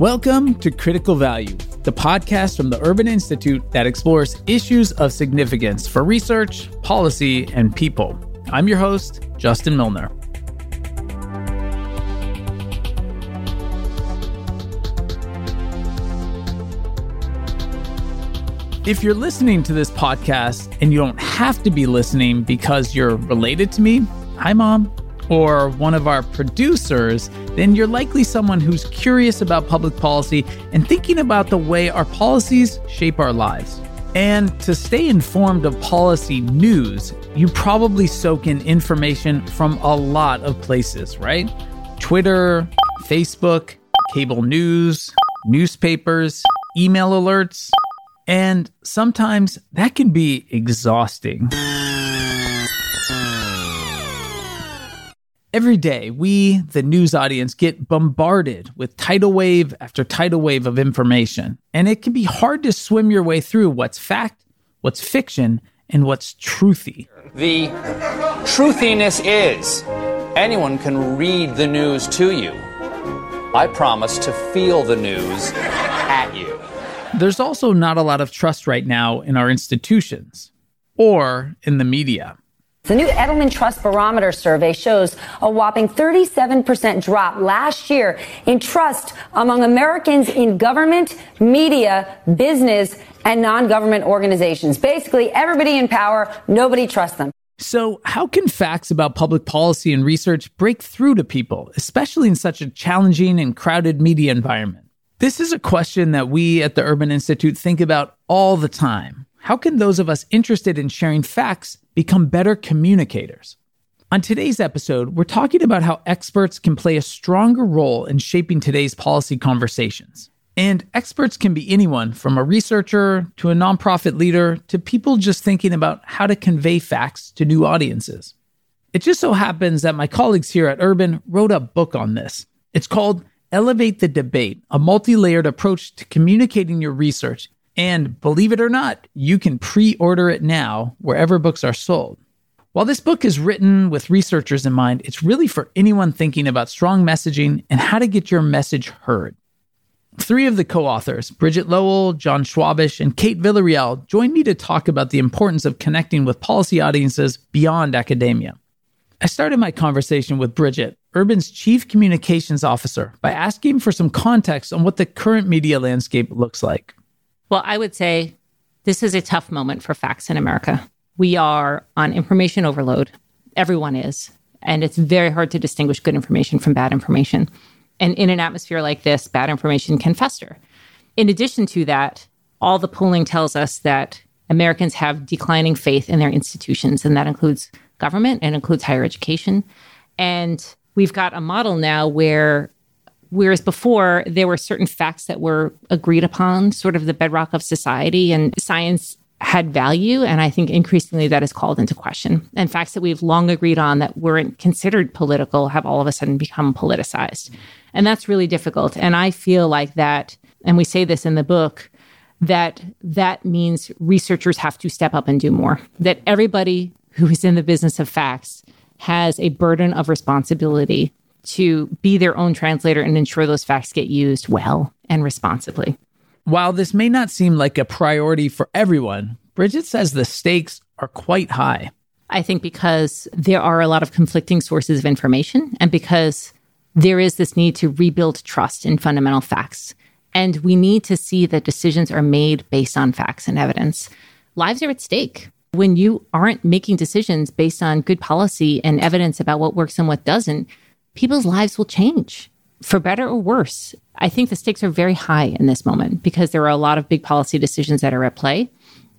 Welcome to Critical Value, the podcast from the Urban Institute that explores issues of significance for research, policy, and people. I'm your host, Justin Milner. If you're listening to this podcast and you don't have to be listening because you're related to me, hi, mom, or one of our producers, then you're likely someone who's curious about public policy and thinking about the way our policies shape our lives. And to stay informed of policy news, you probably soak in information from a lot of places, right? Twitter, Facebook, cable news, newspapers, email alerts, and sometimes that can be exhausting. Every day, we, the news audience, get bombarded with tidal wave after tidal wave of information. And it can be hard to swim your way through what's fact, what's fiction, and what's truthy. The truthiness is anyone can read the news to you. I promise to feel the news at you. There's also not a lot of trust right now in our institutions or in the media. The new Edelman Trust Barometer survey shows a whopping 37% drop last year in trust among Americans in government, media, business, and non-government organizations. Basically, everybody in power, nobody trusts them. So, how can facts about public policy and research break through to people, especially in such a challenging and crowded media environment? This is a question that we at the Urban Institute think about all the time. How can those of us interested in sharing facts become better communicators? On today's episode, we're talking about how experts can play a stronger role in shaping today's policy conversations. And experts can be anyone from a researcher to a nonprofit leader to people just thinking about how to convey facts to new audiences. It just so happens that my colleagues here at Urban wrote a book on this. It's called Elevate the Debate, a multi layered approach to communicating your research. And believe it or not, you can pre order it now wherever books are sold. While this book is written with researchers in mind, it's really for anyone thinking about strong messaging and how to get your message heard. Three of the co authors, Bridget Lowell, Jon Schwabish, and Kate Villarreal, joined me to talk about the importance of connecting with policy audiences beyond academia. I started my conversation with Bridget, Urban's chief communications officer, by asking for some context on what the current media landscape looks like. Well, I would say this is a tough moment for facts in America. We are on information overload. Everyone is. And it's very hard to distinguish good information from bad information. And in an atmosphere like this, bad information can fester. In addition to that, all the polling tells us that Americans have declining faith in their institutions, and that includes government and includes higher education. And we've got a model now where whereas before there were certain facts that were agreed upon, sort of the bedrock of society, and science had value. And I think increasingly that is called into question. And facts that we've long agreed on that weren't considered political have all of a sudden become politicized. And that's really difficult. And I feel like that, and we say this in the book, that that means researchers have to step up and do more. That everybody who is in the business of facts has a burden of responsibility to be their own translator and ensure those facts get used well and responsibly. While this may not seem like a priority for everyone, Bridget says the stakes are quite high. I think because there are a lot of conflicting sources of information and because there is this need to rebuild trust in fundamental facts. And we need to see that decisions are made based on facts and evidence. Lives are at stake. When you aren't making decisions based on good policy and evidence about what works and what doesn't, people's lives will change for better or worse. I think the stakes are very high in this moment because there are a lot of big policy decisions that are at play.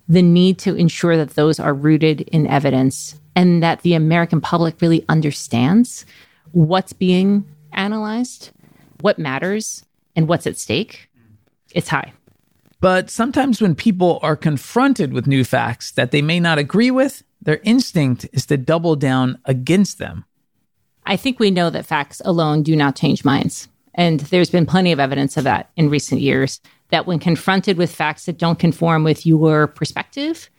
The need to ensure that those are rooted in evidence and that the American public really understands what's being analyzed, what matters, and what's at stake. It's high. But sometimes when people are confronted with new facts that they may not agree with, their instinct is to double down against them. I think we know that facts alone do not change minds. And there's been plenty of evidence of that in recent years that when confronted with facts that don't conform with your perspective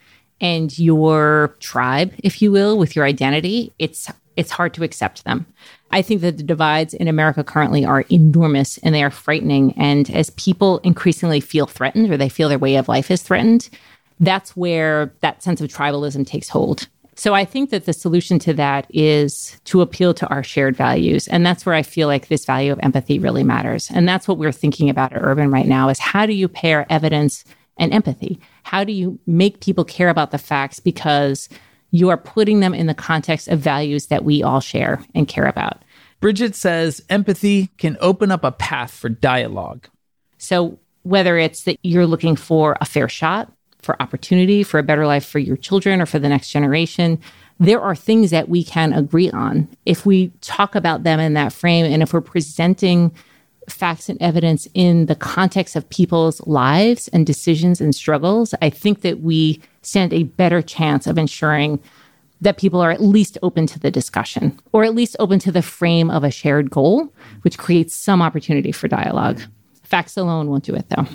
and your tribe, if you will, with your identity, it's it's hard to accept them. I think that the divides in America currently are enormous and they are frightening. And as people increasingly feel threatened or they feel their way of life is threatened, that's where that sense of tribalism takes hold. So I think that the solution to that is to appeal to our shared values. And that's where I feel like this value of empathy really matters. And that's what we're thinking about at Urban right now is how do you pair evidence and empathy? How do you make people care about the facts because you are putting them in the context of values that we all share and care about. Bridget says empathy can open up a path for dialogue. So, whether it's that you're looking for a fair shot, for opportunity, for a better life for your children or for the next generation, there are things that we can agree on. If we talk about them in that frame and if we're presenting facts and evidence in the context of people's lives and decisions and struggles, I think that we stand a better chance of ensuring that people are at least open to the discussion or at least open to the frame of a shared goal, which creates some opportunity for dialogue. Facts alone won't do it, though.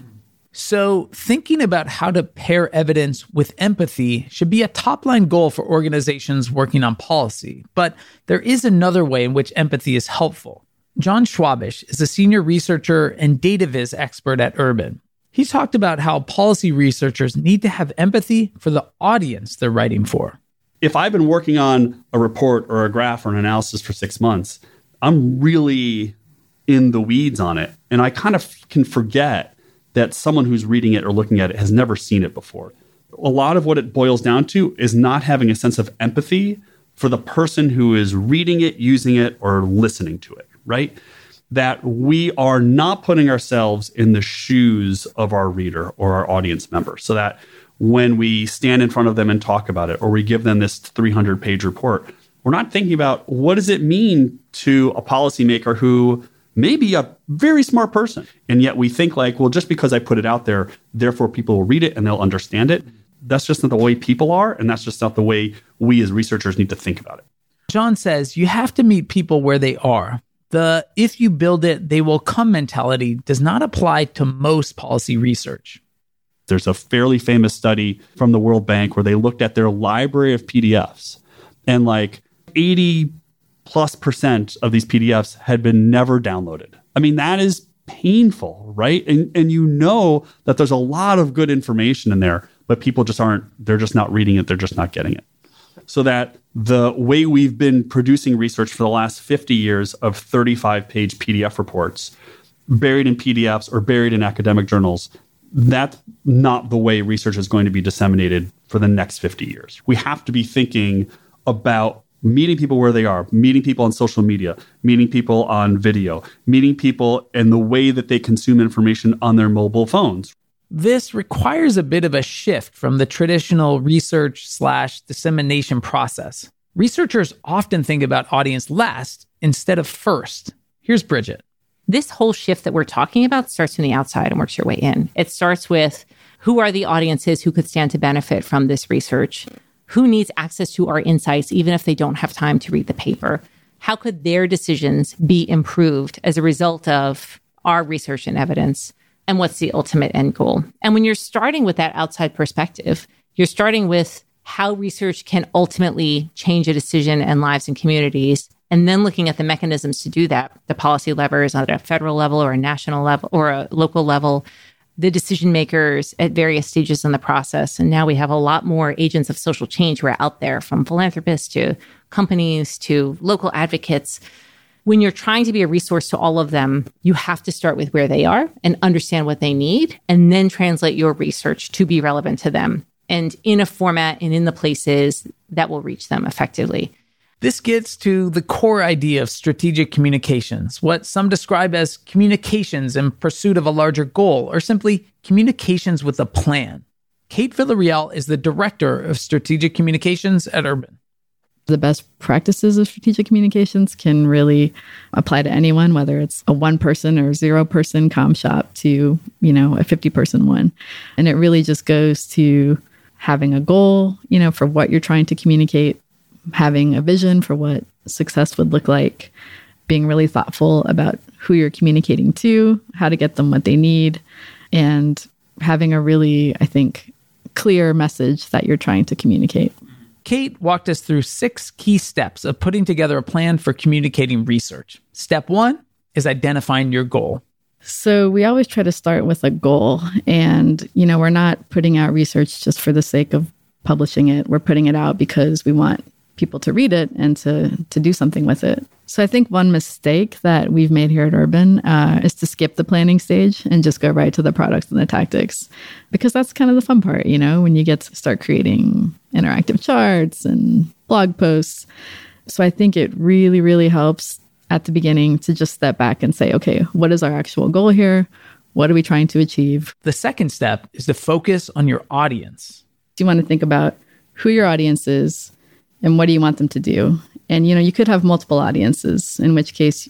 So, thinking about how to pair evidence with empathy should be a top line goal for organizations working on policy. But there is another way in which empathy is helpful. Jon Schwabish is a senior researcher and data viz expert at Urban. He talked about how policy researchers need to have empathy for the audience they're writing for. If I've been working on a report or a graph or an analysis for six months, I'm really in the weeds on it. And I kind of can forget that someone who's reading it or looking at it has never seen it before. A lot of what it boils down to is not having a sense of empathy for the person who is reading it, using it, or listening to it, right? That we are not putting ourselves in the shoes of our reader or our audience member. So that when we stand in front of them and talk about it, or we give them this 300 page report, we're not thinking about what does it mean to a policymaker who maybe a very smart person. And yet we think like, well, just because I put it out there, therefore people will read it and they'll understand it. That's just not the way people are. And that's just not the way we as researchers need to think about it. Jon says you have to meet people where they are. The if you build it, they will come mentality does not apply to most policy research. There's a fairly famous study from the World Bank where they looked at their library of PDFs and like 80 plus percent of these PDFs had been never downloaded. I mean, that is painful, right? And and you know that there's a lot of good information in there, but people just aren't they're just not reading it, they're just not getting it. So that the way we've been producing research for the last 50 years of 35 page PDF reports buried in PDFs or buried in academic journals, that's not the way research is going to be disseminated for the next 50 years. We have to be thinking about meeting people where they are, meeting people on social media, meeting people on video, meeting people in the way that they consume information on their mobile phones. This requires a bit of a shift from the traditional research slash dissemination process. Researchers often think about audience last instead of first. Here's Bridget. This whole shift that we're talking about starts from the outside and works your way in. It starts with who are the audiences who could stand to benefit from this research? Who needs access to our insights, even if they don't have time to read the paper? How could their decisions be improved as a result of our research and evidence? And what's the ultimate end goal? And when you're starting with that outside perspective, you're starting with how research can ultimately change a decision and lives and communities. And then looking at the mechanisms to do that, the policy levers at a federal level or a national level or a local level, the decision makers at various stages in the process. And now we have a lot more agents of social change who are out there from philanthropists to companies to local advocates. When you're trying to be a resource to all of them, you have to start with where they are and understand what they need, and then translate your research to be relevant to them and in a format and in the places that will reach them effectively. This gets to the core idea of strategic communications, what some describe as communications in pursuit of a larger goal, or simply communications with a plan. Kate Villarreal is the director of strategic communications at Urban. The best practices of strategic communications can really apply to anyone, whether it's a one person or zero person com shop to, you know, a 50 person one. And it really just goes to having a goal, you know, for what you're trying to communicate, having a vision for what success would look like, being really thoughtful about who you're communicating to, how to get them what they need, and having a really, I think, clear message that you're trying to communicate. Kate walked us through six key steps of putting together a plan for communicating research. Step one is identifying your goal. So we always try to start with a goal. And, you know, we're not putting out research just for the sake of publishing it. We're putting it out because we want people to read it and to to do something with it. So I think one mistake that we've made here at Urban uh, is to skip the planning stage and just go right to the products and the tactics, because that's kind of the fun part, you know, when you get to start creating interactive charts and blog posts. So I think it really, really helps at the beginning to just step back and say, okay, what is our actual goal here? What are we trying to achieve? The second step is to focus on your audience. Do you want to think about who your audience is and what do you want them to do? And you know, you could have multiple audiences, in which case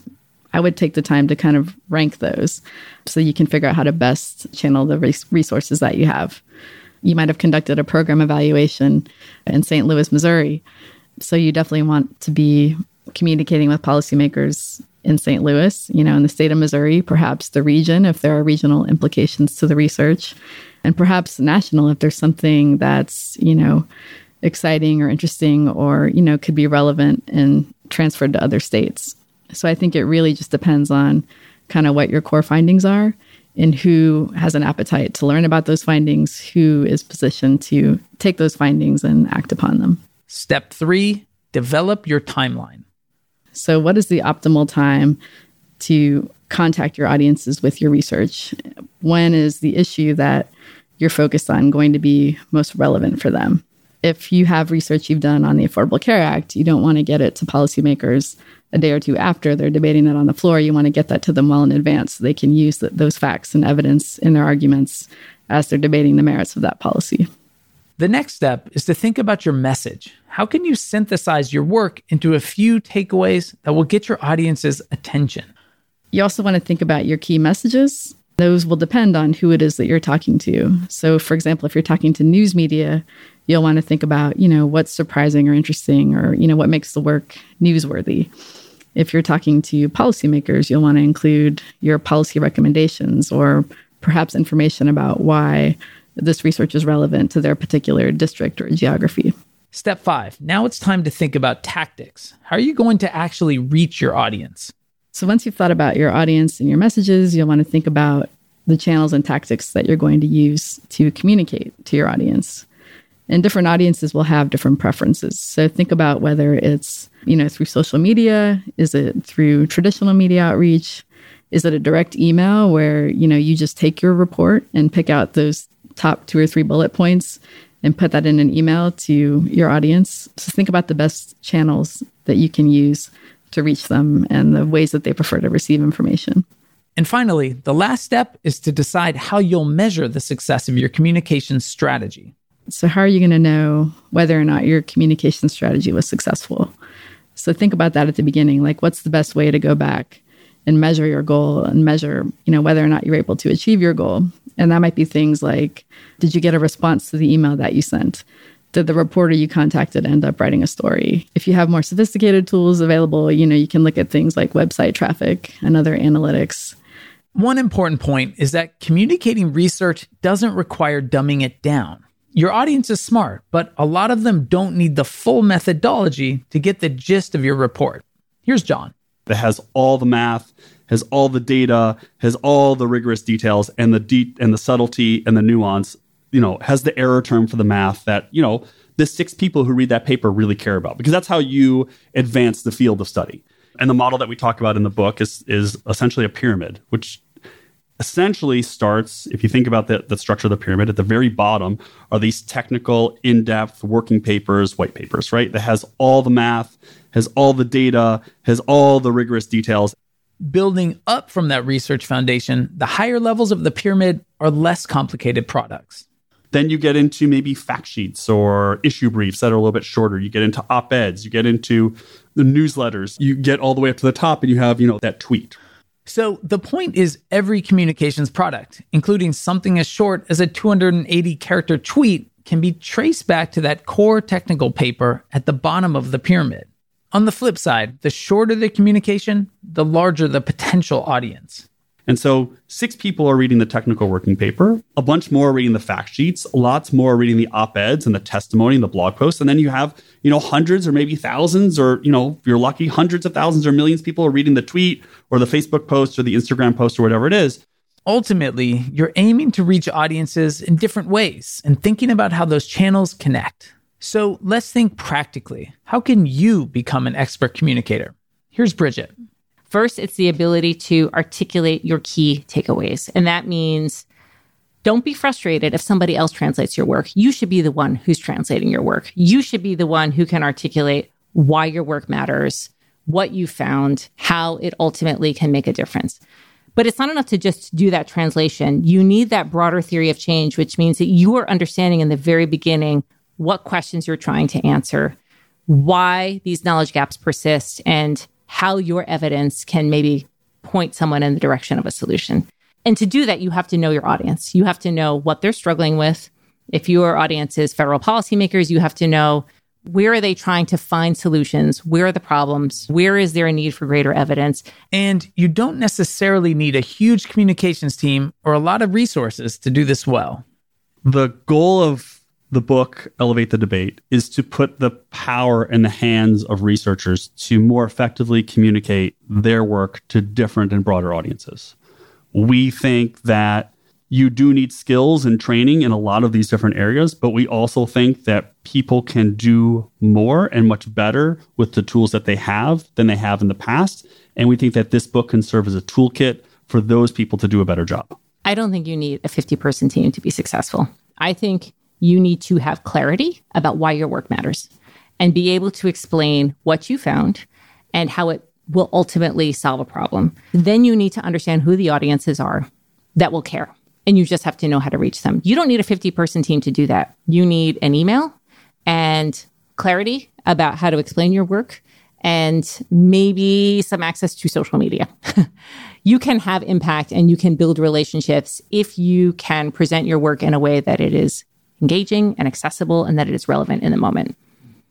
I would take the time to kind of rank those so you can figure out how to best channel the resources that you have. You might have conducted a program evaluation in St. Louis, Missouri. So you definitely want to be communicating with policymakers in St. Louis, you know, in the state of Missouri, perhaps the region, if there are regional implications to the research, and perhaps national, if there's something that's, you know, exciting or interesting or, you know, could be relevant and transferred to other states. So I think it really just depends on kind of what your core findings are and who has an appetite to learn about those findings, who is positioned to take those findings and act upon them. Step three develop your timeline. So, what is the optimal time to contact your audiences with your research? When is the issue that you're focused on going to be most relevant for them? If you have research you've done on the Affordable Care Act, you don't want to get it to policymakers a day or two after they're debating it on the floor. You want to get that to them well in advance so they can use the, those facts and evidence in their arguments as they're debating the merits of that policy. The next step is to think about your message. How can you synthesize your work into a few takeaways that will get your audience's attention? You also want to think about your key messages. Those will depend on who it is that you're talking to. So, for example, if you're talking to news media, you'll want to think about, you know, what's surprising or interesting or, you know, what makes the work newsworthy. If you're talking to policymakers, you'll want to include your policy recommendations or perhaps information about why this research is relevant to their particular district or geography. Step five. Now it's time to think about tactics. How are you going to actually reach your audience? So, once you've thought about your audience and your messages, you'll want to think about the channels and tactics that you're going to use to communicate to your audience and different audiences will have different preferences. So think about whether it's, you know, through social media, is it through traditional media outreach? Is it a direct email where, you know, you just take your report and pick out those top two or three bullet points and put that in an email to your audience? So think about the best channels that you can use to reach them and the ways that they prefer to receive information. And finally, the last step is to decide how you'll measure the success of your communication strategy. So, how are you going to know whether or not your communication strategy was successful? So, think about that at the beginning. Like, what's the best way to go back and measure your goal and measure, you know, whether or not you're able to achieve your goal? And that might be things like, did you get a response to the email that you sent? Did the reporter you contacted end up writing a story? If you have more sophisticated tools available, you know, you can look at things like website traffic and other analytics. One important point is that communicating research doesn't require dumbing it down. Your audience is smart, but a lot of them don't need the full methodology to get the gist of your report. Here's Jon. That has all the math, has all the data, has all the rigorous details and the deep and the subtlety and the nuance, you know, has the error term for the math that, you know, the six people who read that paper really care about because that's how you advance the field of study. And the model that we talk about in the book is is essentially a pyramid, which essentially starts, if you think about the, the structure of the pyramid, at the very bottom are these technical, in depth working papers, white papers, right? That has all the math, has all the data, has all the rigorous details. Building up from that research foundation, the higher levels of the pyramid are less complicated products. Then you get into maybe fact sheets or issue briefs that are a little bit shorter. You get into op eds, you get into the newsletters, you get all the way up to the top and you have, you know, that tweet, so the point is every communications product, including something as short as a 280 character tweet, can be traced back to that core technical paper at the bottom of the pyramid. On the flip side, the shorter the communication, the larger the potential audience. And so six people are reading the technical working paper, a bunch more are reading the fact sheets, lots more are reading the op-eds and the testimony and the blog posts. And then you have, you know, hundreds or maybe thousands or, you know, if you're lucky, hundreds of thousands or millions of people are reading the tweet or the Facebook post or the Instagram post or whatever it is. Ultimately, you're aiming to reach audiences in different ways and thinking about how those channels connect. So let's think practically. How can you become an expert communicator? Here's Bridget. First, it's the ability to articulate your key takeaways. And that means don't be frustrated if somebody else translates your work. You should be the one who's translating your work. You should be the one who can articulate why your work matters, what you found, how it ultimately can make a difference. But it's not enough to just do that translation. You need that broader theory of change, which means that you are understanding in the very beginning what questions you're trying to answer, why these knowledge gaps persist, and how your evidence can maybe point someone in the direction of a solution. And to do that, you have to know your audience. You have to know what they're struggling with. If your audience is federal policymakers, you have to know where are they trying to find solutions? Where are the problems? Where is there a need for greater evidence? And you don't necessarily need a huge communications team or a lot of resources to do this well. The goal of the book, Elevate the Debate, is to put the power in the hands of researchers to more effectively communicate their work to different and broader audiences. We think that you do need skills and training in a lot of these different areas, but we also think that people can do more and much better with the tools that they have than they have in the past. And we think that this book can serve as a toolkit for those people to do a better job. I don't think you need a 50 person team to be successful. I think you need to have clarity about why your work matters and be able to explain what you found and how it will ultimately solve a problem. Then you need to understand who the audiences are that will care and you just have to know how to reach them. You don't need a 50 person team to do that. You need an email and clarity about how to explain your work and maybe some access to social media. you can have impact and you can build relationships if you can present your work in a way that it is engaging and accessible and that it is relevant in the moment.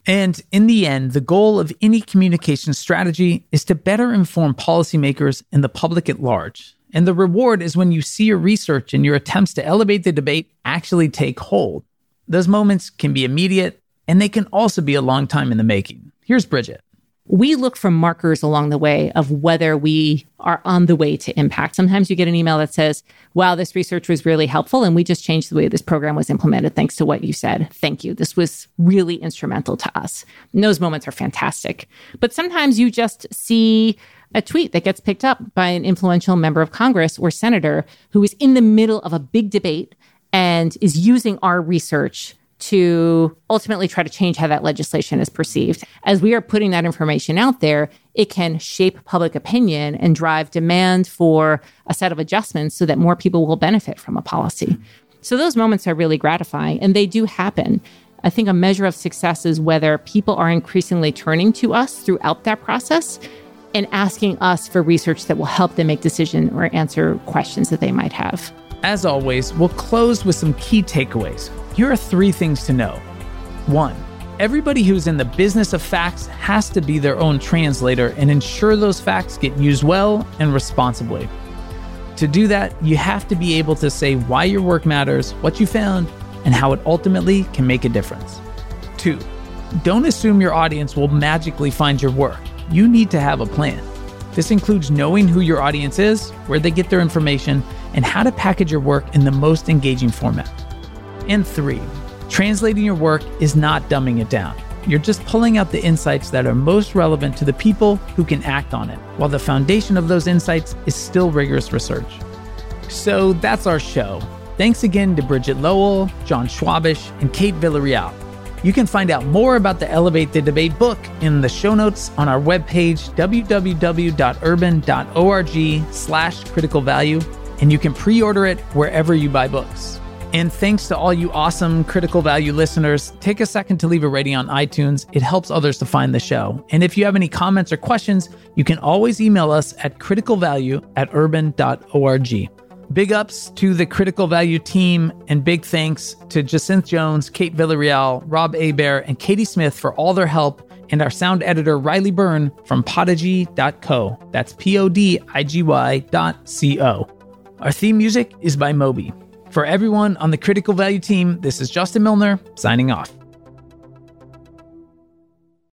And in the end, the goal of any communication strategy is to better inform policymakers and the public at large. And the reward is when you see your research and your attempts to elevate the debate actually take hold. Those moments can be immediate and they can also be a long time in the making. Here's Bridget. We look for markers along the way of whether we are on the way to impact. Sometimes you get an email that says, Wow, this research was really helpful, and we just changed the way this program was implemented thanks to what you said. Thank you. This was really instrumental to us. And those moments are fantastic. But sometimes you just see a tweet that gets picked up by an influential member of Congress or senator who is in the middle of a big debate and is using our research to ultimately try to change how that legislation is perceived. As we are putting that information out there, it can shape public opinion and drive demand for a set of adjustments so that more people will benefit from a policy. So those moments are really gratifying and they do happen. I think a measure of success is whether people are increasingly turning to us throughout that process and asking us for research that will help them make decisions or answer questions that they might have. As always, we'll close with some key takeaways. Here are three things to know. One, everybody who's in the business of facts has to be their own translator and ensure those facts get used well and responsibly. To do that, you have to be able to say why your work matters, what you found, and how it ultimately can make a difference. Two, don't assume your audience will magically find your work you need to have a plan. This includes knowing who your audience is, where they get their information, and how to package your work in the most engaging format. And three, translating your work is not dumbing it down. You're just pulling out the insights that are most relevant to the people who can act on it, while the foundation of those insights is still rigorous research. So that's our show. Thanks again to Bridget Lowell, Jon Schwabish, and Kate Villarreal. You can find out more about the Elevate the Debate book in the show notes on our webpage, www.urban.org slash critical value, and you can pre-order it wherever you buy books. And thanks to all you awesome critical value listeners. Take a second to leave a rating on iTunes. It helps others to find the show. And if you have any comments or questions, you can always email us at criticalvalue at urban.org. Big ups to the Critical Value team, and big thanks to Jacinth Jones, Kate Villarreal, Rob Abear, and Katie Smith for all their help, and our sound editor, Riley Byrne from Podigy.co. That's P O D I G Y dot C O. Our theme music is by Moby. For everyone on the Critical Value team, this is Justin Milner signing off.